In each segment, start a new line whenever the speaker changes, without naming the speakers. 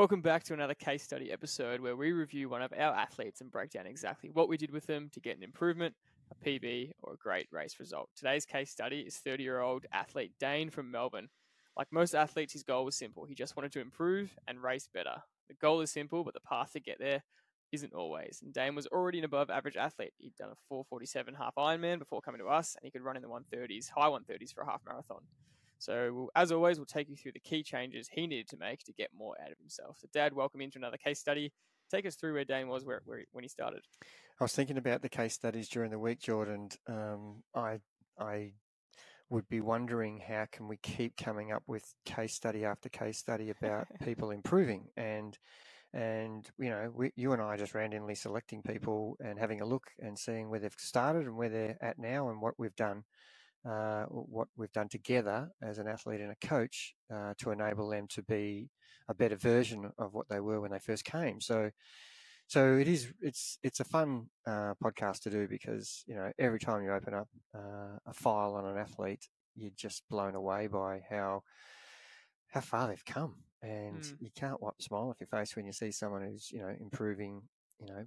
Welcome back to another case study episode where we review one of our athletes and break down exactly what we did with them to get an improvement, a PB, or a great race result. Today's case study is 30 year old athlete Dayne from Melbourne. Like most athletes, his goal was simple. He just wanted to improve and race better. The goal is simple, but the path to get there isn't always. And Dayne was already an above average athlete. He'd done a 447 half Ironman before coming to us, and he could run in the 130s, high 130s for a half marathon. So, as always, we'll take you through the key changes he needed to make to get more out of himself. So, Dad, welcome into another case study. Take us through where Dayne was where, where when he started.
I was thinking about the case studies during the week, Jordan. Um, I I would be wondering how can we keep coming up with case study after case study about people improving and and you know we, you and I are just randomly selecting people and having a look and seeing where they've started and where they're at now and what we've done uh, what we've done together as an athlete and a coach uh, to enable them to be a better version of what they were when they first came. So, so it is it's it's a fun uh, podcast to do because you know every time you open up uh, a file on an athlete, you're just blown away by how how far they've come, and mm. you can't wipe a smile off your face when you see someone who's you know improving, you know,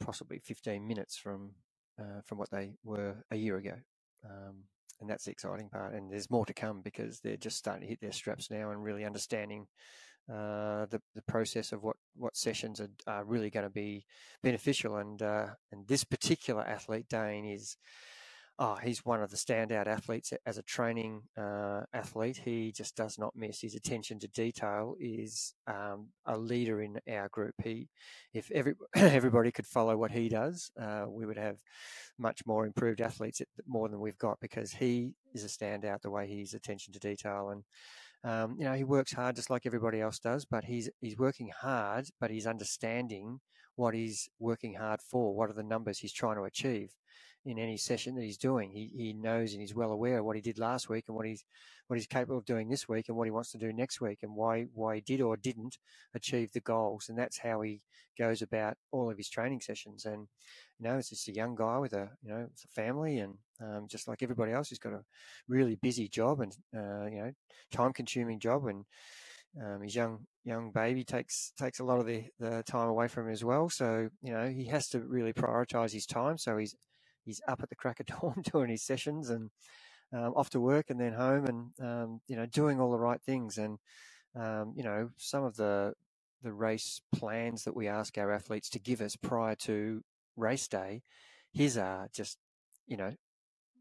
possibly 15 minutes from uh, from what they were a year ago. Um, and that's the exciting part. And there's more to come because they're just starting to hit their straps now and really understanding uh, the the process of what what sessions are, are really going to be beneficial. And uh, and this particular athlete, Dayne, is oh, he's one of the standout athletes as a training uh, athlete. He just does not miss. His attention to detail is um, a leader in our group. He, if every everybody could follow what he does, uh, we would have much more improved athletes, more than we've got, because he is a standout the way he's attention to detail and. Um, you know, he works hard just like everybody else does, but he's he's working hard, but he's understanding what he's working hard for. What are the numbers he's trying to achieve? In any session that he's doing. He, he knows and he's well aware of what he did last week and what he's what he's capable of doing this week and what he wants to do next week and why why he did or didn't achieve the goals. And that's how he goes about all of his training sessions. And you know, it's just a young guy with a you know a family and um, just like everybody else, he's got a really busy job and uh, you know time consuming job and. Um, his young young baby takes takes a lot of the, the time away from him as well. So you know he has to really prioritize his time. So he's he's up at the crack of dawn doing his sessions and um, off to work and then home and um, you know doing all the right things. And um, you know some of the the race plans that we ask our athletes to give us prior to race day his are just you know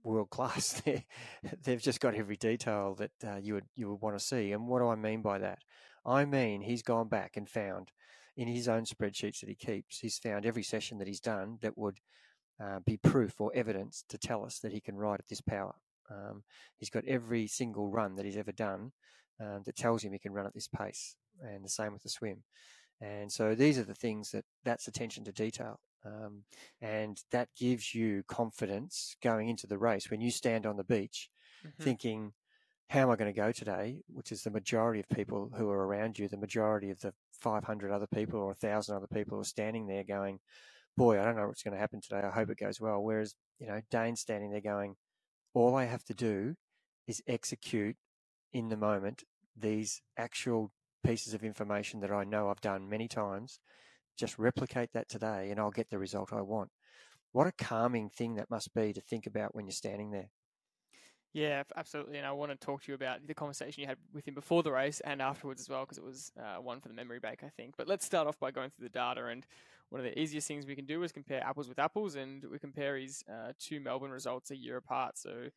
world class they've just got every detail that uh, you would you would want to see. And what do I mean by that? I mean he's gone back and found in his own spreadsheets that he keeps he's found every session that he's done that would uh, be proof or evidence to tell us that he can ride at this power. Um, he's got every single run that he's ever done um, that tells him he can run at this pace, and the same with the swim. And so these are the things that that's attention to detail. Um, and that gives you confidence going into the race when you stand on the beach mm-hmm. thinking, how am I going to go today? Which is the majority of people who are around you, the majority of the 500 other people or 1,000 other people who are standing there going, boy, I don't know what's going to happen today. I hope it goes well. Whereas, you know, Dayne's standing there going, all I have to do is execute in the moment these actual pieces of information that I know I've done many times, just replicate that today and I'll get the result I want. What a calming thing that must be to think about when you're standing there.
Yeah, absolutely. And I want to talk to you about the conversation you had with him before the race and afterwards as well, because it was uh, one for the memory bank, I think. But let's start off by going through the data. And one of the easiest things we can do is compare apples with apples, and we compare his uh, two Melbourne results a year apart. So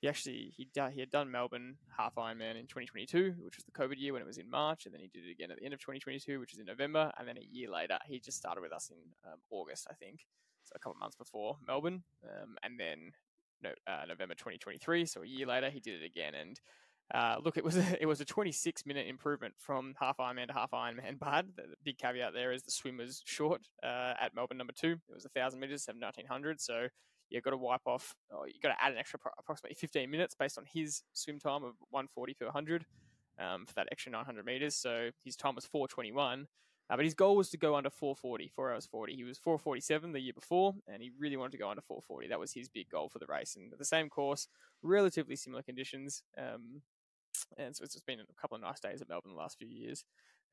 he actually he he had done Melbourne half Ironman in 2022, which was the COVID year when it was in March, and then he did it again at the end of 2022, which is in November, and then a year later he just started with us in um, August, I think, so a couple of months before Melbourne, um, and then no, uh, November 2023. So a year later, he did it again. And uh, look, it was a, it was a 26 minute improvement from half Ironman to half Ironman. But the, big caveat there is the swim was short uh, at Melbourne number two. It was a thousand meters, 1900. So you've got to wipe off. Oh, you've got to add an extra approximately 15 minutes based on his swim time of 140 per 100 um, for that extra 900 meters. So his time was 421. Uh, but his goal was to go under 440, 4 hours 40. He was 447 the year before, and he really wanted to go under 440. That was his big goal for the race. And the same course, relatively similar conditions. Um, and so it's just been a couple of nice days at Melbourne the last few years.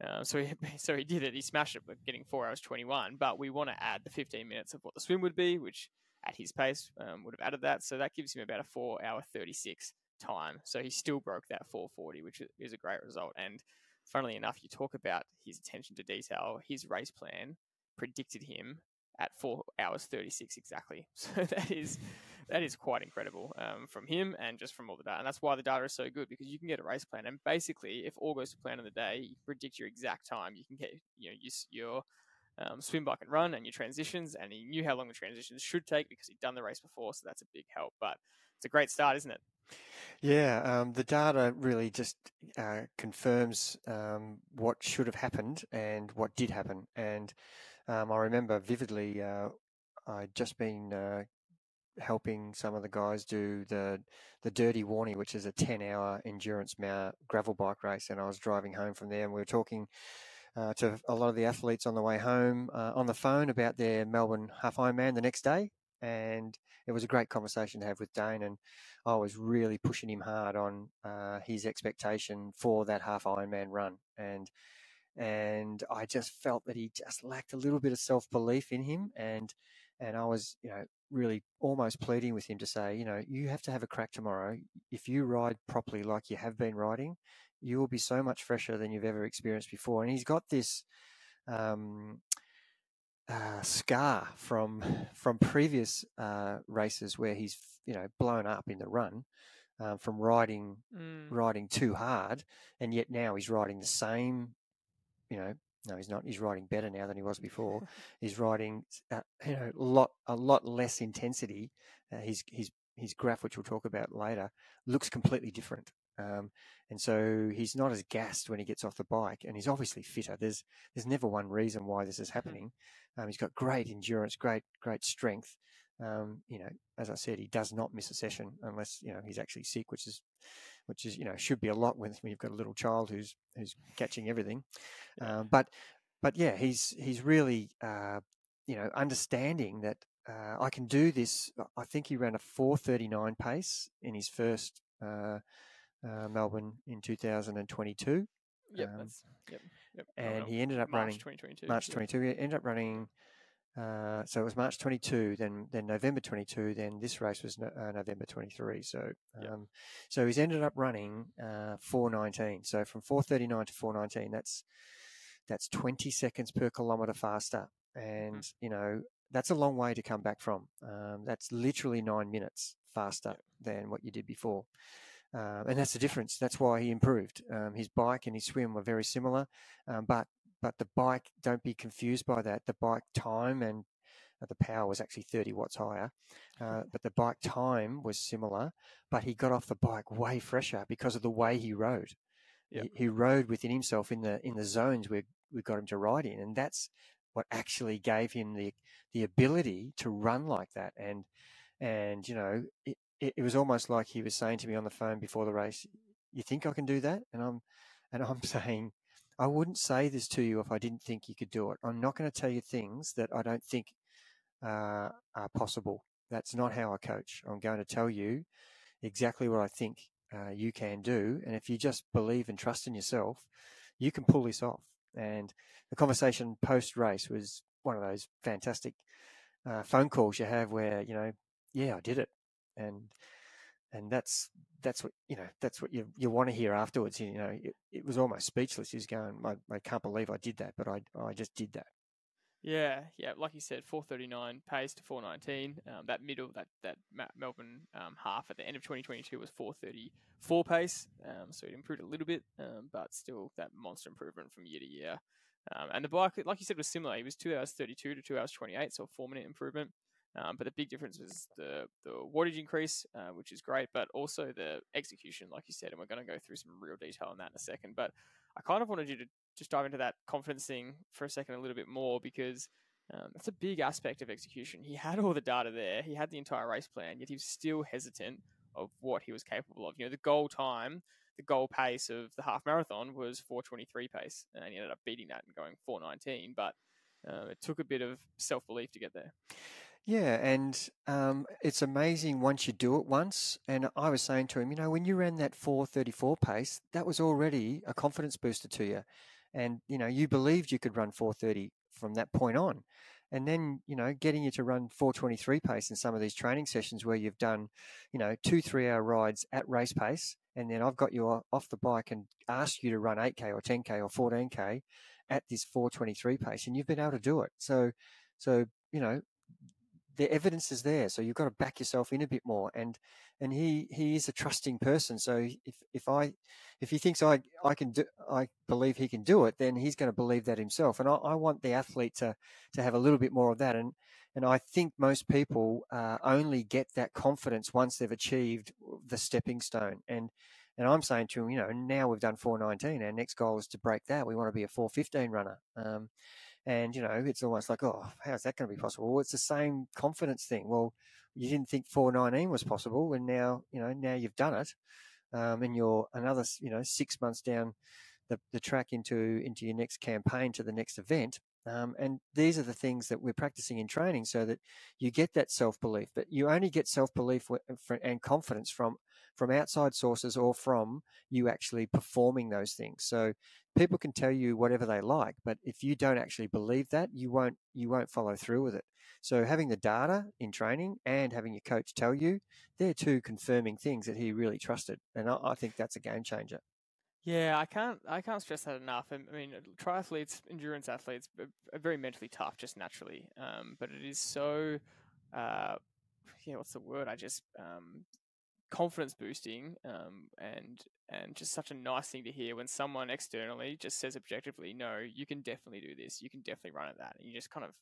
Um, so he so he did it. He smashed it, but getting four hours twenty one. But we want to add the fifteen minutes of what the swim would be, which at his pace um, would have added that. So that gives him about a four hour thirty six time. So he still broke that four forty, which is a great result. And funnily enough, you talk about his attention to detail. His race plan predicted him at four hours thirty six exactly. So that is that is quite incredible um, from him and just from all the data. And that's why the data is so good because you can get a race plan and basically, if all goes to plan on the day, you predict your exact time. You can get you know your um, swim, bike, and run, and your transitions. And he knew how long the transitions should take because he'd done the race before, so that's a big help. But it's a great start, isn't it?
Yeah, um, the data really just uh, confirms um, what should have happened and what did happen. And um, I remember vividly, uh, I'd just been uh, helping some of the guys do the the Dirty Warby, which is a 10 hour endurance gravel bike race. And I was driving home from there and we were talking uh, to a lot of the athletes on the way home uh, on the phone about their Melbourne Half Ironman the next day. And it was a great conversation to have with Dayne. And I was really pushing him hard on uh, his expectation for that half Ironman run. And and I just felt that he just lacked a little bit of self belief in him. And and I was, you know, really almost pleading with him to say, you know, you have to have a crack tomorrow. If you ride properly like you have been riding, you will be so much fresher than you've ever experienced before. And he's got this um, uh, scar from from previous uh, races where he's you know blown up in the run um, from riding mm. riding too hard, and yet now he's riding the same you know no, he's not. He's riding better now than he was before. he's riding, uh, you know, a lot, a lot less intensity. Uh, his his his graph, which we'll talk about later, looks completely different. Um, and so he's not as gassed when he gets off the bike, and he's obviously fitter. There's there's never one reason why this is hmm. happening. Um, he's got great endurance, great great strength. Um, you know, as I said, he does not miss a session unless you know he's actually sick, which is which is you know should be a lot when, when you've got a little child who's who's catching everything. Um, but but yeah, he's he's really uh, you know understanding that uh, I can do this. I think he ran a 4:39 pace in his first uh, uh Melbourne in 2022.
Yep, um, yep, yep.
And he ended up
March
running
2022.
March 22. He ended up running uh, so it was March 22, then then November 22, then this race was no, uh, November 23. So um, yep. so he's ended up running uh, 419. So from 439 to 419, that's that's 20 seconds per kilometer faster, and mm. you know that's a long way to come back from. Um, that's literally nine minutes faster than what you did before. Um, and that's the difference. That's why he improved. Um, his bike and his swim were very similar, um, but but the bike, don't be confused by that. The bike time and uh, the power was actually 30 watts higher, uh, but the bike time was similar. But he got off the bike way fresher because of the way he rode. Yep. He, he, rode within himself in the in the zones where we got him to ride in, and that's what actually gave him the the ability to run like that. And and you know, it, it, it was almost like he was saying to me on the phone before the race, "You think I can do that?" And I'm and I'm saying, I wouldn't say this to you if I didn't think you could do it. I'm not going to tell you things that I don't think uh, are possible. That's not how I coach. I'm going to tell you exactly what I think uh, you can do. And if you just believe and trust in yourself, you can pull this off. And the conversation post race was one of those fantastic uh, phone calls you have where, you know, yeah, I did it. And and that's that's what you know that's what you you want to hear afterwards you know it, it was almost speechless he's going I, I can't believe i did that but i i just did that.
Yeah yeah like you said 439 pace to 419 um, that middle that that melbourne um, half at the end of 2022 was 434 pace um, so it improved a little bit um, but still that monster improvement from year to year. Um, and the bike like you said was similar he was 2 hours 32 to 2 hours 28 so a 4 minute improvement um, but the big difference was the the wattage increase, uh, which is great, but also the execution, like you said, and we're going to go through some real detail on that in a second. But I kind of wanted you to just dive into that confidence thing for a second a little bit more because um, that's a big aspect of execution. He had all the data there, he had the entire race plan, yet he was still hesitant of what he was capable of. You know, the goal time, the goal pace of the half marathon was 423 pace, and he ended up beating that and going 419. But uh, it took a bit of self belief to get there.
Yeah, and um, it's amazing once you do it once. And I was saying to him, you know, when you ran that 434 pace, that was already a confidence booster to you. and you know you believed you could run 430 from that point on and then you know getting you to run 423 pace in some of these training sessions where you've done you know two three hour rides at race pace and then i've got you off the bike and asked you to run 8k or 10k or 14k at this 423 pace and you've been able to do it so so you know the evidence is there so you've got to back yourself in a bit more and and he he is a trusting person so if if i if he thinks i i can do i believe he can do it then he's going to believe that himself and i, I want the athlete to to have a little bit more of that and and i think most people uh, only get that confidence once they've achieved the stepping stone and and I'm saying to him, you know, now we've done 419. Our next goal is to break that. We want to be a 415 runner. Um, and, you know, it's almost like, oh, how's that going to be possible? Well, it's the same confidence thing. Well, you didn't think 419 was possible, and now, you know, now you've done it. Um, and you're another, you know, six months down the, the track into into your next campaign to the next event. Um, and these are the things that we're practicing in training so that you get that self belief. But you only get self belief and confidence from from outside sources or from you actually performing those things. So people can tell you whatever they like, but if you don't actually believe that, you won't you won't follow through with it. So having the data in training and having your coach tell you, they're two confirming things that he really trusted, and I, I think that's a game changer.
Yeah, I can't I can't stress that enough. I mean, triathletes, endurance athletes, are very mentally tough just naturally, um, but it is so. Uh, yeah, what's the word? I just um, confidence boosting um, and and just such a nice thing to hear when someone externally just says objectively, no, you can definitely do this. You can definitely run at that. And you just kind of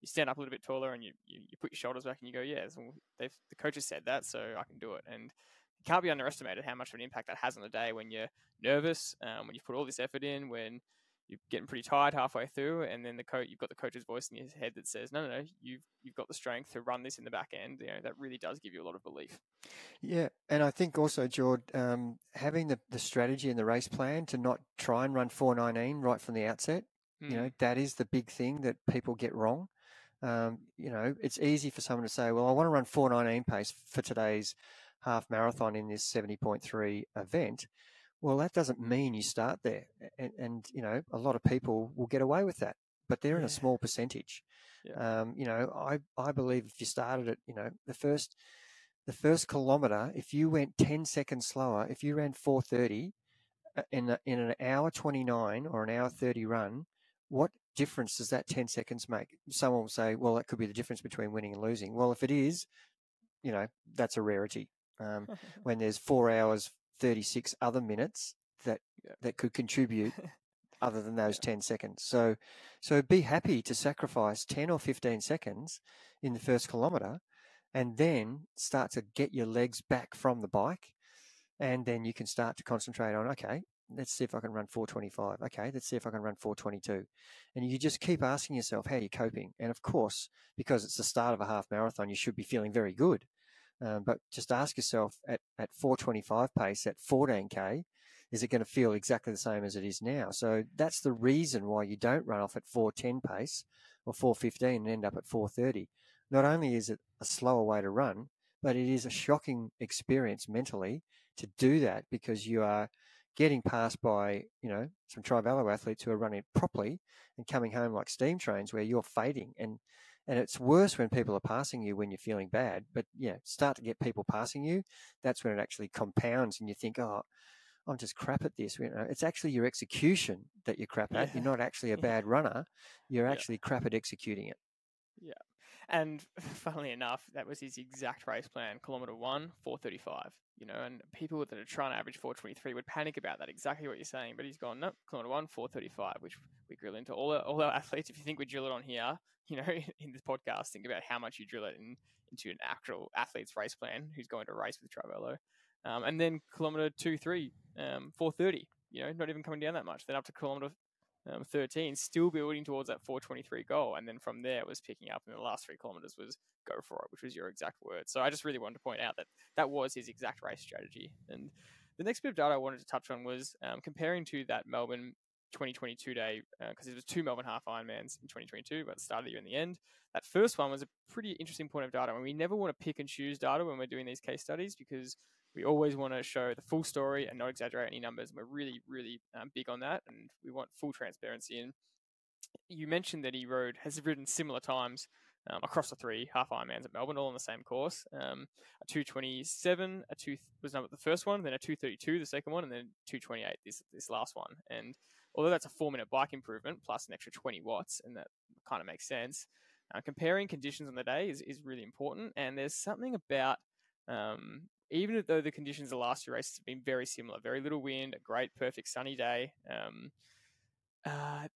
you stand up a little bit taller and you, you, you put your shoulders back and you go, yeah, well, the coach has said that, so I can do it. And it can't be underestimated how much of an impact that has on the day when you're nervous, um, when you put all this effort in, when you're getting pretty tired halfway through, and then the coach you've got the coach's voice in your head that says, "No, no, no, you've you've got the strength to run this in the back end." You know that really does give you a lot of belief.
Yeah, and I think also, George, um, having the the strategy and the race plan to not try and run 419 right from the outset, mm. you know, hmm. that is the big thing that people get wrong. Um, you know, it's easy for someone to say, "Well, I want to run 419 pace for today's half marathon in this 70.3 event." Well, that doesn't mean you start there, and, and you know a lot of people will get away with that, but they're in a small percentage. Yeah. Um, you know, I I believe if you started at you know the first the first kilometer, if you went ten seconds slower, if you ran four thirty uh, in a, in an hour twenty nine or an hour thirty run, what difference does that ten seconds make? Someone will say, well, that could be the difference between winning and losing. Well, if it is, you know, that's a rarity. Um, when there's four hours 36 other minutes that yeah. that could contribute other than those yeah. 10 seconds. So so be happy to sacrifice 10 or 15 seconds in the first kilometer and then start to get your legs back from the bike and then you can start to concentrate on okay, let's see if I can run 425. Okay, let's see if I can run 422. And you just keep asking yourself how you're coping. And of course, because it's the start of a half marathon, you should be feeling very good. Um, but just ask yourself at, at 425 pace at 14k, is it going to feel exactly the same as it is now? So that's the reason why you don't run off at 410 pace or 415 and end up at 430. Not only is it a slower way to run, but it is a shocking experience mentally to do that because you are getting passed by, you know, some Trivelo athletes who are running it properly and coming home like steam trains where you're fading. And and it's worse when people are passing you when you're feeling bad. But yeah, start to get people passing you. That's when it actually compounds and you think, oh, I'm just crap at this. You know, it's actually your execution that you're crap at. Yeah. You're not actually a bad runner. You're actually yeah. crap at executing it.
Yeah. And funnily enough, that was his exact race plan. Kilometer one, 435. You know, and people that are trying to average 423 would panic about that. Exactly what you're saying. But he's gone, no, kilometer one, 435, which we grill into all our, all our athletes. If you think we drill it on here, you know, in this podcast, think about how much you drill it in, into an actual athlete's race plan who's going to race with Trivelo. Um, and then kilometer two, three, um, 430, you know, not even coming down that much. Then up to kilometer um, 13, still building towards that 423 goal. And then from there, it was picking up. And the last three kilometers was go for it, which was your exact word. So I just really wanted to point out that that was his exact race strategy. And the next bit of data I wanted to touch on was um, comparing to that Melbourne 2022 day because uh, it was two Melbourne half Ironmans in 2022, but the start of the year and the end. That first one was a pretty interesting point of data, and we never want to pick and choose data when we're doing these case studies because we always want to show the full story and not exaggerate any numbers. And We're really, really um, big on that, and we want full transparency. And you mentioned that he rode has ridden similar times um, across the three half Ironmans at Melbourne, all on the same course. Um, a 227, a two was number the first one, then a 232 the second one, and then 228 this this last one. And although that's a four minute bike improvement plus an extra 20 watts, and that kind of makes sense. Uh, comparing conditions on the day is, is really important, and there's something about um, even though the conditions the last two races have been very similar, very little wind, a great, perfect sunny day. Um, uh,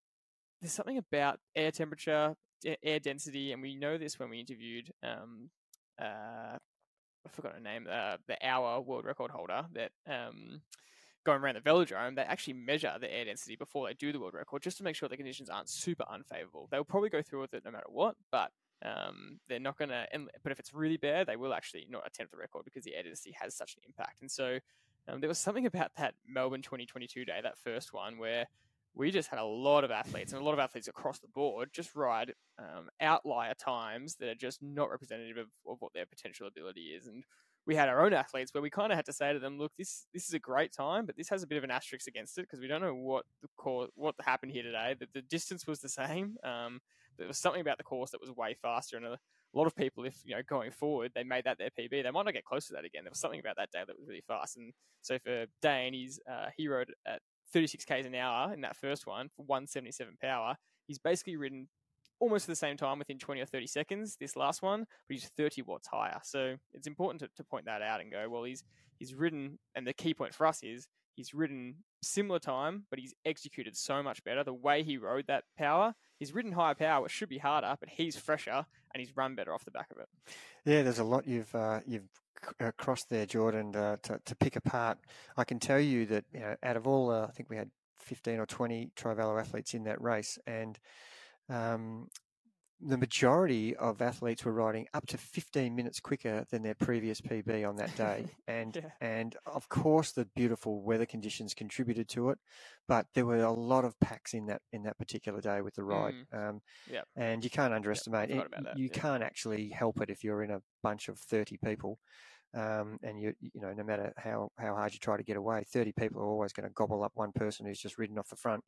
there's something about air temperature, air density, and we know this when we interviewed. Um, uh, I forgot her name. Uh, the hour world record holder that um, going around the velodrome, they actually measure the air density before they do the world record, just to make sure the conditions aren't super unfavorable. They'll probably go through with it no matter what, but um, they're not going to. But if it's really bad, they will actually not attempt the record because the air density has such an impact. And so um, there was something about that Melbourne 2022 day, that first one, where we just had a lot of athletes and a lot of athletes across the board just ride um, outlier times that are just not representative of, of, what their potential ability is. And we had our own athletes where we kind of had to say to them, look, this this is a great time, but this has a bit of an asterisk against it because we don't know what the course, what happened here today. The, the distance was the same. Um, there was something about the course that was way faster, and a, lot of people, if you know, going forward, they made that their PB, they might not get close to that again. There was something about that day that was really fast, and so for Dayne, he's uh, he rode at 36 k's an hour in that first one for 177 power. He's basically ridden almost at the same time within 20 or 30 seconds this last one but he's 30 watts higher. So it's important to, to point that out and go well he's he's ridden and the key point for us is he's ridden similar time but he's executed so much better. The way he rode that power he's ridden higher power it should be harder but he's fresher and he's run better off the back of it.
Yeah there's a lot you've uh, you've uh, crossed there jordan uh, to, to pick apart. I can tell you that you know out of all uh, i think we had 15 or 20 Trivelo athletes in that race and um, the majority of athletes were riding up to 15 minutes quicker than their previous PB on that day. And yeah. and of course the beautiful weather conditions contributed to it, but there were a lot of packs in that in that particular day with the ride. Mm. Um,
yep.
and you can't underestimate
yep,
it. You yeah. can't actually help it if you're in a bunch of 30 people. Um, and you you know no matter how how hard you try to get away, 30 people are always going to gobble up one person who's just ridden off the front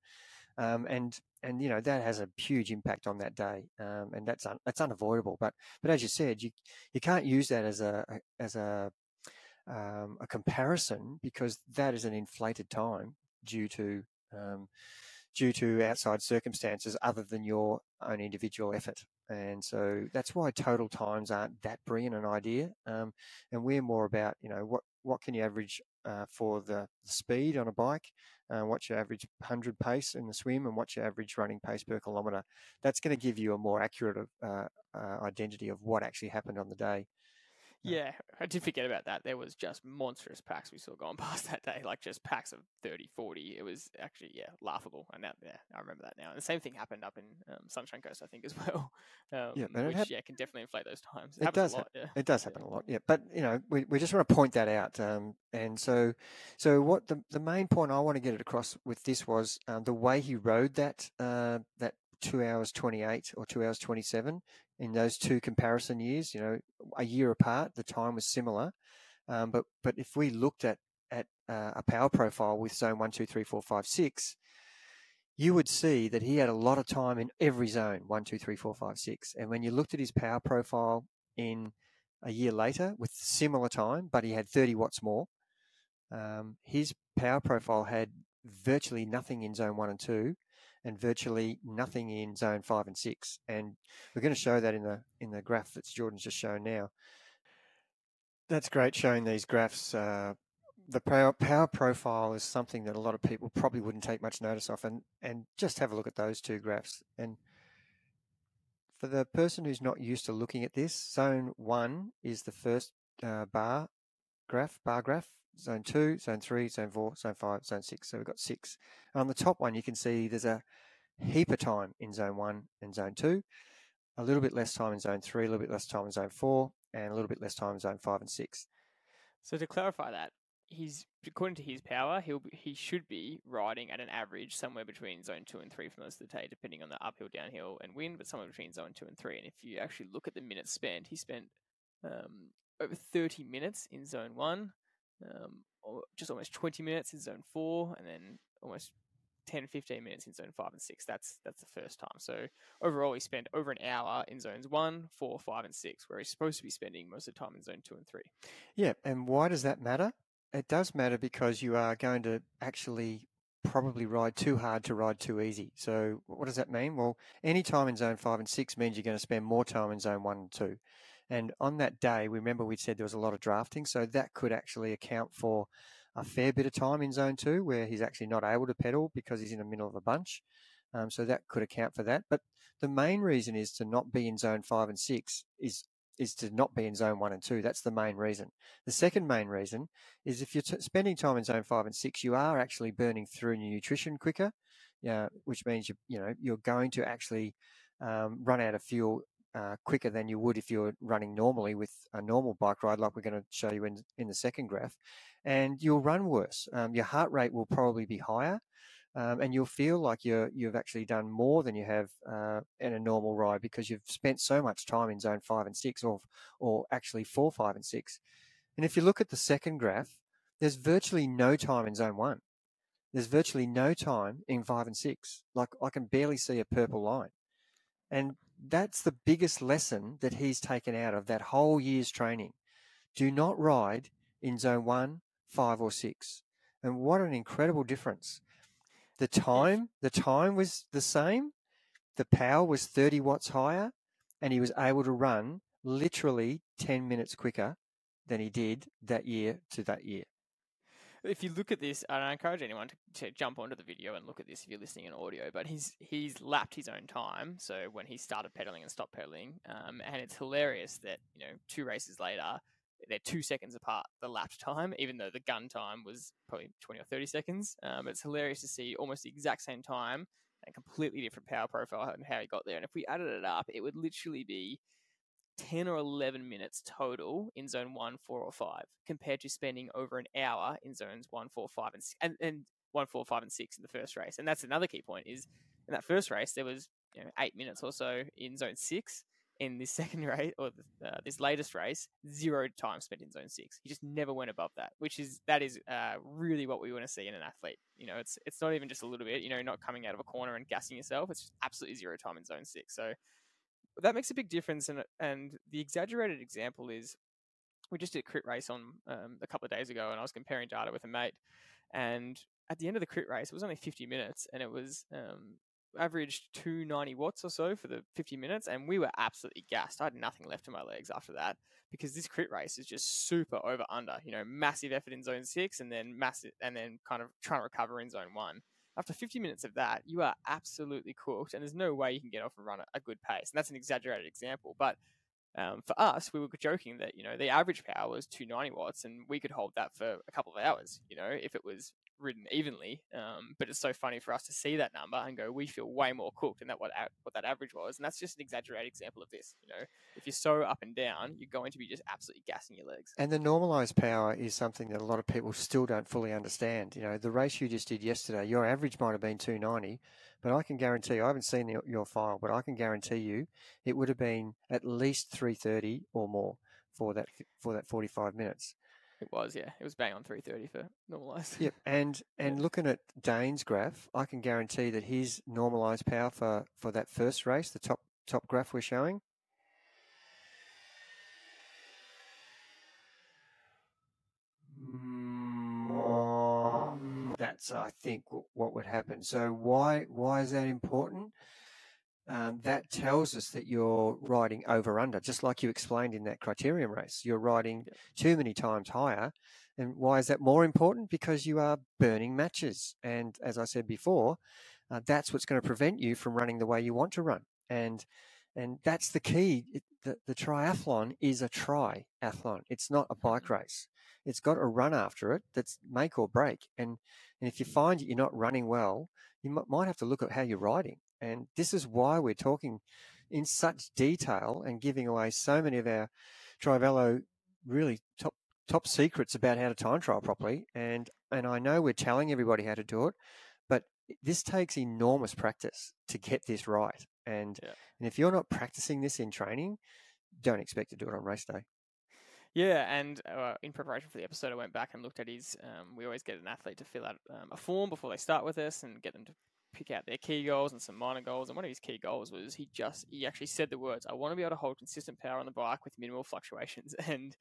um, and and you know that has a huge impact on that day, um, and that's un, that's unavoidable. But but as you said, you you can't use that as a as a um, a comparison because that is an inflated time due to um, due to outside circumstances other than your own individual effort. And so that's why total times aren't that brilliant an idea. Um, and we're more about, you know, what, what can you average uh, for the speed on a bike, uh, what's your average 100 pace in the swim, and what's your average running pace per kilometre. That's going to give you a more accurate uh, uh, identity of what actually happened on the day.
Yeah, I did forget about that. There was just monstrous packs we saw going past that day, like just packs of 30, 40. It was actually, yeah, laughable. And that, yeah, I remember that now. And the same thing happened up in um, Sunshine Coast, I think, as well. Um, yeah, which, hap- yeah, can definitely inflate those times. It,
it does.
Lot,
yeah. It does happen yeah. a lot, yeah. But, you know, we, we just want to point that out. Um, and so, so what the, the main point I want to get it across with this was um, the way he rode that, uh, that two hours 28 or two hours 27 in those two comparison years, you know, a year apart, the time was similar. Um, but but if we looked at at uh, a power profile with zone one, two, three, four, five, six, you would see that he had a lot of time in every zone one, two, three, four, five, six. And when you looked at his power profile in a year later with similar time, but he had 30 watts more, um, his power profile had virtually nothing in zone one and two, and virtually nothing in zone five and six. And we're going to show that in the in the graph that's Jordan's just shown now. That's great showing these graphs. Uh, the power, power profile is something that a lot of people probably wouldn't take much notice of, and and just have a look at those two graphs. And for the person who's not used to looking at this, zone one is the first uh, bar graph, bar graph, zone two, zone three, zone four, zone five, zone six. So we've got six. And on the top one, you can see there's a heap of time in zone one and zone two, a little bit less time in zone three, a little bit less time in zone four, and a little bit less time in zone five and six.
So to clarify that, he's according to his power, he'll be, he should be riding at an average somewhere between zone two and three for most of the day, depending on the uphill, downhill, and wind, but somewhere between zone two and three. And if you actually look at the minutes spent, he spent um, over 30 minutes in zone one, um, just almost 20 minutes in zone four, and then almost 10, 15 minutes in zone five and six. That's that's the first time. So overall, he spent over an hour in zones one, four, five, and six, where he's supposed to be spending most of the time in zone two and three.
Yeah, and why does that matter? It does matter because you are going to actually probably ride too hard to ride too easy. So what does that mean? Well, any time in zone five and six means you're going to spend more time in zone one and two. And on that day, we remember we said there was a lot of drafting, so that could actually account for a fair bit of time in zone two where he's actually not able to pedal because he's in the middle of a bunch. Um, so that could account for that. But the main reason is to not be in zone five and six is is to not be in zone one and two. That's the main reason. The second main reason is if you're t- spending time in zone five and six, you are actually burning through your nutrition quicker, which means you you know you're going to actually um, run out of fuel uh, quicker than you would if you're running normally with a normal bike ride, like we're going to show you in in the second graph, and you'll run worse. Um, your heart rate will probably be higher. Um, and you'll feel like you're you've actually done more than you have uh, in a normal ride because you've spent so much time in zone five and six, or or actually four, five, and six. And if you look at the second graph, there's virtually no time in zone one. There's virtually no time in five and six. Like I can barely see a purple line, and that's the biggest lesson that he's taken out of that whole year's training. Do not ride in zone one, five, or six. And what an incredible difference. The time, the time was the same. The power was 30 watts higher, and he was able to run literally 10 minutes quicker than he did that year to that year.
If you look at this, and I encourage anyone to, to jump onto the video and look at this if you're listening in audio. But he's he's lapped his own time. So when he started pedaling and stopped pedaling, um, and it's hilarious that you know two races later they're two seconds apart the lap time, even though the gun time was probably 20 or 30 seconds. Um, it's hilarious to see almost the exact same time and completely different power profile and how he got there. And if we added it up, it would literally be 10 or 11 minutes total in zone 1, 4, or 5, compared to spending over an hour in zones 1, 4, 5, and, and, and 1, 4, 5, and 6 in the first race. And that's another key point is in that first race, there was you know, eight minutes or so in zone 6 in this second race or uh, this latest race, zero time spent in zone six. He just never went above that, which is that is uh, really what we want to see in an athlete. You know, it's it's not even just a little bit. You know, not coming out of a corner and gassing yourself. It's just absolutely zero time in zone six. So that makes a big difference. And and the exaggerated example is we just did a crit race on um, a couple of days ago, and I was comparing data with a mate, and at the end of the crit race, it was only 50 minutes, and it was um, averaged 290 watts or so for the 50 minutes, and we were absolutely gassed. I had nothing left in my legs after that because this crit race is just super over under. You know, massive effort in zone six, and then massive, and then kind of trying to recover in zone one. After 50 minutes of that, you are absolutely cooked, and there's no way you can get off and run at a good pace. And that's an exaggerated example, but um, for us, we were joking that you know the average power was 290 watts, and we could hold that for a couple of hours. You know, if it was ridden evenly. Um, but it's so funny for us to see that number and go, we feel way more cooked than that what what that average was. And that's just an exaggerated example of this. You know, if you're so up and down, you're going to be just absolutely gassing your legs.
And the normalized power is something that a lot of people still don't fully understand. You know, the race you just did yesterday, your average might have been 290, but I can guarantee I haven't seen your, your file, but I can guarantee you it would have been at least 330 or more for that for that 45 minutes.
It was, yeah. It was bang on 330 for normalized.
Yep. And and yeah. looking at Dayne's graph, I can guarantee that his normalized power for, for that first race, the top top graph we're showing, mm, that's I think what would happen. So why why is that important? Um, that tells us that you're riding over under, just like you explained in that criterium race. You're riding too many times higher. And why is that more important? Because you are burning matches. And as I said before, uh, that's what's going to prevent you from running the way you want to run. And and that's the key. It, the, the triathlon is a triathlon. It's not a bike mm-hmm. race. It's got a run after it that's make or break. And and if you find that you're not running well, you might have to look at how you're riding. And this is why we're talking in such detail and giving away so many of our Trivelo really top top secrets about how to time trial properly. And and I know we're telling everybody how to do it, but this takes enormous practice to get this right. And
Yeah.
and if you're not practicing this in training, don't expect to do it on race day.
Yeah, and uh, in preparation for the episode, I went back and looked at his. Um, we always get an athlete to fill out um, a form before they start with us and get them to pick out their key goals and some minor goals. And one of his key goals was he just he actually said the words, "I want to be able to hold consistent power on the bike with minimal fluctuations." And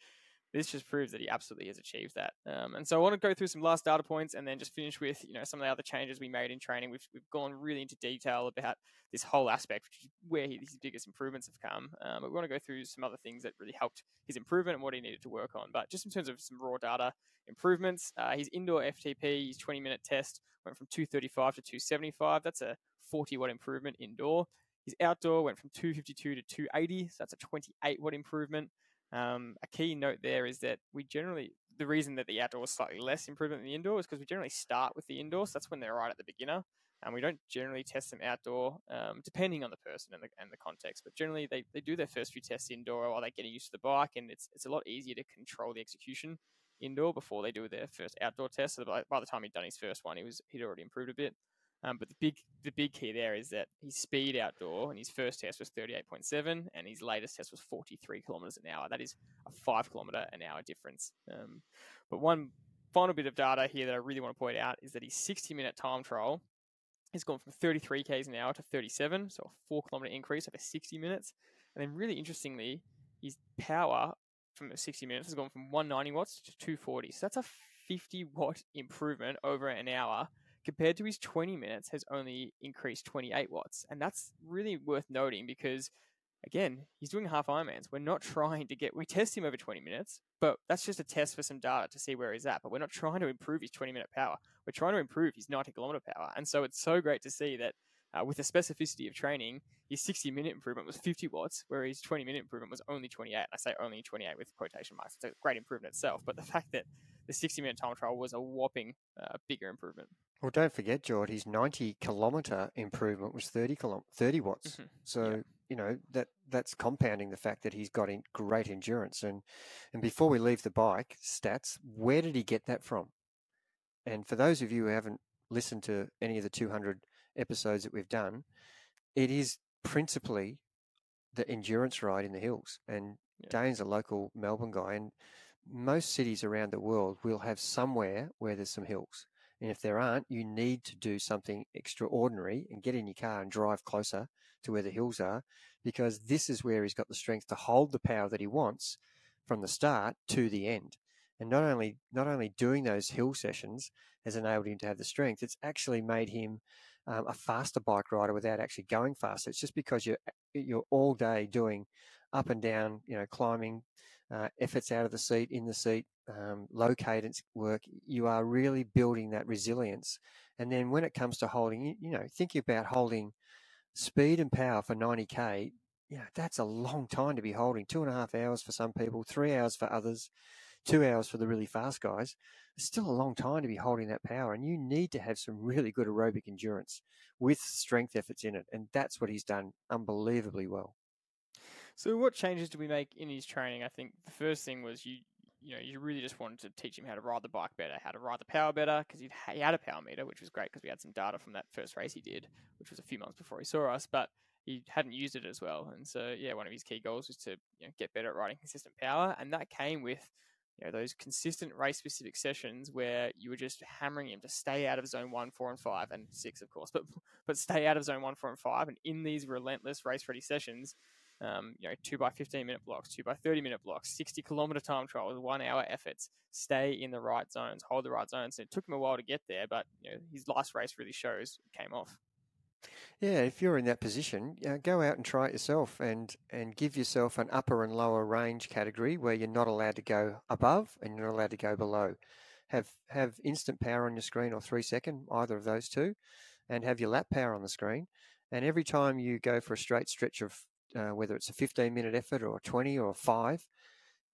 this just proves that he absolutely has achieved that. Um, and so I want to go through some last data points and then just finish with you know some of the other changes we made in training. We've we've gone really into detail about this whole aspect, which is where his biggest improvements have come. Um, but we want to go through some other things that really helped his improvement and what he needed to work on. But just in terms of some raw data improvements, uh, his indoor FTP, his 20 minute test went from 235 to 275. That's a 40 watt improvement indoor. His outdoor went from 252 to 280. So that's a 28 watt improvement. Um, a key note there is that we generally, the reason that the outdoor is slightly less improvement than the indoor is because we generally start with the indoor. So that's when they're right at the beginner. And we don't generally test them outdoor, um, depending on the person and the, and the context. But generally, they, they do their first few tests indoor while they're getting used to the bike, and it's it's a lot easier to control the execution indoor before they do their first outdoor test. So by, by the time he'd done his first one, he was he'd already improved a bit. Um, but the big the big key there is that his speed outdoor and his first test was 38.7 and his latest test was 43 kilometers an hour. That is a five kilometer an hour difference. Um, but one final bit of data here that I really want to point out is that his 60 minute time trial has gone from 33 k's an hour to 37, so a four kilometer increase over 60 minutes. And then really interestingly, his power from 60 minutes has gone from 190 watts to 240. So that's a 50 watt improvement over an hour compared to his 20 minutes has only increased 28 watts. And that's really worth noting because again, he's doing half Ironmans. We're not trying to get, we test him over 20 minutes, but that's just a test for some data to see where he's at. But we're not trying to improve his 20 minute power. We're trying to improve his 90 kilometer power. And so it's so great to see that uh, with the specificity of training, his 60 minute improvement was 50 watts, where his 20 minute improvement was only 28. I say only 28 with quotation marks. It's a great improvement itself. But the fact that the 60 minute time trial was a whopping uh, bigger improvement.
Well, don't forget, George, his 90 kilometre improvement was 30 kilom- 30 watts.
Mhm.
So, you know, that that's compounding the fact that he's got in great endurance. And and before we leave the bike stats, where did he get that from? And for those of you who haven't listened to any of the 200 episodes that we've done, it is principally the endurance ride in the hills. And
Yeah.
Dayne's a local Melbourne guy, and most cities around the world will have somewhere where there's some hills. And if there aren't, you need to do something extraordinary and get in your car and drive closer to where the hills are, because this is where he's got the strength to hold the power that he wants from the start to the end. And not only not only doing those hill sessions has enabled him to have the strength, it's actually made him um, a faster bike rider without actually going faster. It's just because you're you're all day doing up and down, you know, climbing, uh, efforts out of the seat, in the seat, um, low cadence work. You are really building that resilience. And then when it comes to holding, you, you know, thinking about holding speed and power for 90k, you know, that's a long time to be holding. Two and a half hours for some people, three hours for others, two hours for the really fast guys. It's still a long time to be holding that power, and you need to have some really good aerobic endurance with strength efforts in it. And that's what he's done unbelievably well.
So, what changes did we make in his training? I think the first thing was you, you know, you really just wanted to teach him how to ride the bike better, how to ride the power better, because he had a power meter, which was great because we had some data from that first race he did, which was a few months before he saw us, but he hadn't used it as well. And so, yeah, one of his key goals was to you know, get better at riding consistent power, and that came with you know those consistent race specific sessions where you were just hammering him to stay out of zone one, four, and five, and six, of course, but but stay out of zone one, four, and five, and in these relentless race ready sessions um, you know, two by 15 minute blocks, two by 30 minute blocks, 60 kilometer time trials, one hour efforts, stay in the right zones, hold the right zones. And it took him a while to get there, but you know, his last race really shows came off.
Yeah, if you're in that position, uh, go out and try it yourself, and and give yourself an upper and lower range category where you're not allowed to go above and you're not allowed to go below. Have have instant power on your screen or three second, either of those two, and have your lap power on the screen. And every time you go for a straight stretch of uh, whether it's a 15 minute effort or a 20 or five,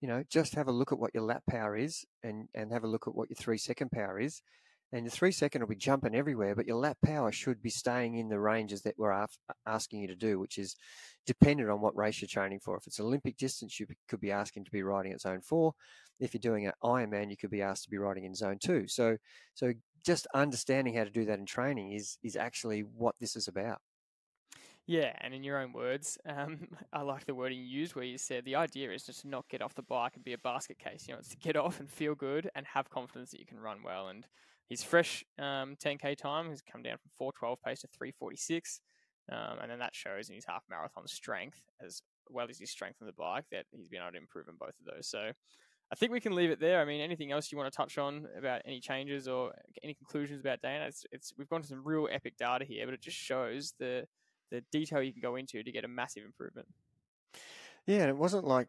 you know, just have a look at what your lap power is and, and have a look at what your three second power is and your three second will be jumping everywhere, but your lap power should be staying in the ranges that we're af- asking you to do, which is dependent on what race you're training for. If it's Olympic distance, you could be asking to be riding at zone four. If you're doing an Ironman, you could be asked to be riding in zone two. So, so just understanding how to do that in training is is actually what this is about.
Yeah, and in your own words, um, I like the wording you used where you said the idea is just to not get off the bike and be a basket case. You know, it's to get off and feel good and have confidence that you can run well. And his fresh um, 10k time has come down from 412 pace to 346, um, and then that shows in his half marathon strength as well as his strength on the bike that he's been able to improve in both of those. So I think we can leave it there. I mean, anything else you want to touch on about any changes or any conclusions about Dana? It's, it's we've gone to some real epic data here, but it just shows the the detail you can go into to get a massive improvement.
Yeah, and it wasn't like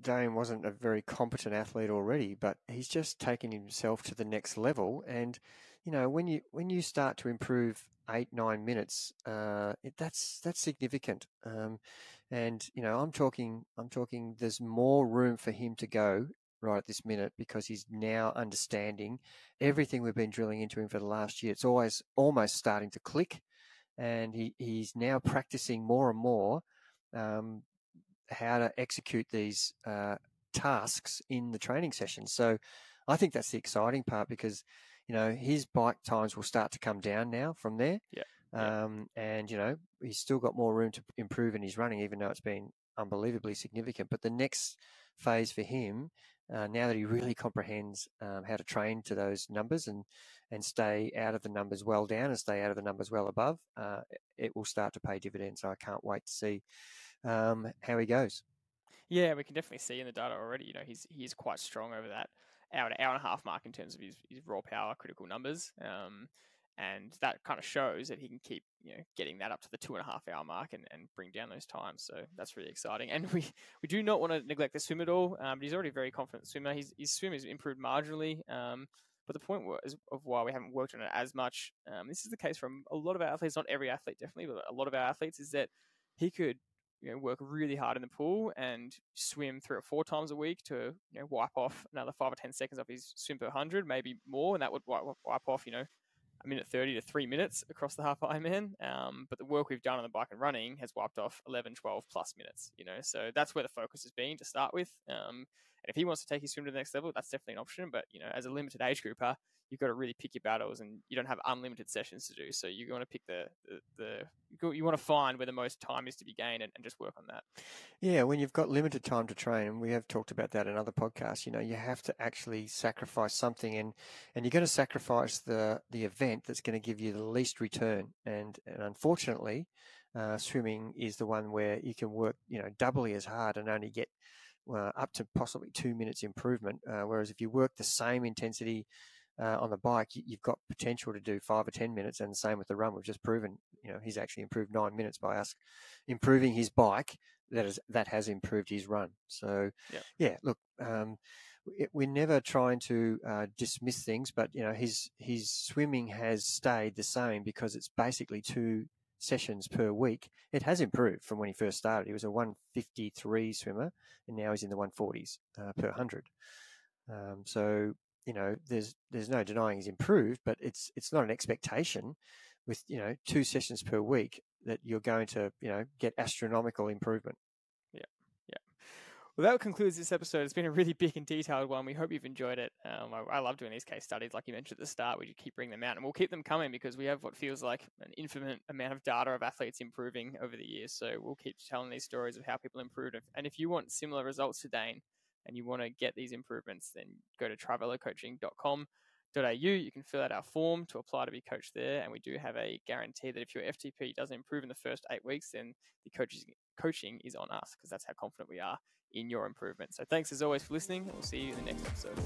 Dayne wasn't a very competent athlete already, but he's just taken himself to the next level. And you know, when you when you start to improve eight nine minutes, uh, it, that's that's significant. Um, and you know, I'm talking I'm talking. There's more room for him to go right at this minute because he's now understanding everything we've been drilling into him for the last year. It's always almost starting to click and he, he's now practicing more and more um, how to execute these uh, tasks in the training sessions. So I think that's the exciting part because you know his bike times will start to come down now from there.
Yeah.
Um, and you know he's still got more room to improve in his running, even though it's been unbelievably significant. But the next phase for him, uh, now that he really comprehends um, how to train to those numbers and and stay out of the numbers well down and stay out of the numbers well above, uh, it will start to pay dividends. So I can't wait to see um, how he goes.
Yeah, we can definitely see in the data already. You know, he's he is quite strong over that hour hour and a half mark in terms of his, his raw power critical numbers. Um, and that kind of shows that he can keep you know getting that up to the two and a half hour mark and, and bring down those times. So that's really exciting. And we, we do not want to neglect the swim at all. Um, but he's already a very confident swimmer. His his swim has improved marginally. Um, but the point of why we haven't worked on it as much, um, this is the case from a lot of our athletes, not every athlete definitely, but a lot of our athletes, is that he could you know, work really hard in the pool and swim three or four times a week to you know wipe off another five or ten seconds off his swim per hundred, maybe more, and that would wipe, off you know a minute 30 to three minutes across the half Ironman. Um, but the work we've done on the bike and running has wiped off 11, 12 plus minutes, you know, so that's where the focus has been to start with. Um, and if he wants to take his swim to the next level, that's definitely an option. But, you know, as a limited age grouper, you've got to really pick your battles and you don't have unlimited sessions to do. So you want to pick the, the, the you want to find where the most time is to be gained and, and, just work on that.
Yeah, when you've got limited time to train, and we have talked about that in other podcasts, you know, you have to actually sacrifice something and, and you're going to sacrifice the, the event that's going to give you the least return. And, and unfortunately, uh, swimming is the one where you can work, you know, doubly as hard and only get uh, up to possibly two minutes improvement. Uh, whereas if you work the same intensity uh, on the bike, you, have got potential to do five or ten minutes, and the same with the run. We've just proven, you know, he's actually improved nine minutes by us improving his bike. That is that has improved his run. So, yeah, yeah look, um, we're never trying to uh, dismiss things, but you know, his his swimming has stayed the same because it's basically two sessions per week. It has improved from when he first started. He was a 153 swimmer, and now he's in the 140s uh, per hundred. Um, so you know, there's there's no denying he's improved, but it's it's not an expectation with you know two sessions per week that you're going to you know get astronomical improvement.
Well, that concludes this episode. It's been a really big and detailed one. We hope you've enjoyed it. Um, I, I, love doing these case studies, like you mentioned at the start. We just keep bringing them out, and we'll keep them coming because we have what feels like an infinite amount of data of athletes improving over the years. So we'll keep telling these stories of how people improved. And if you want similar results to Dayne, and you want to get these improvements, then go to trivelocoaching.com.au. You can fill out our form to apply to be coached there. And we do have a guarantee that if your FTP doesn't improve in the first eight weeks, then the coaching coaching is on us because that's how confident we are in your improvement. So thanks as always for listening. We'll see you in the next episode.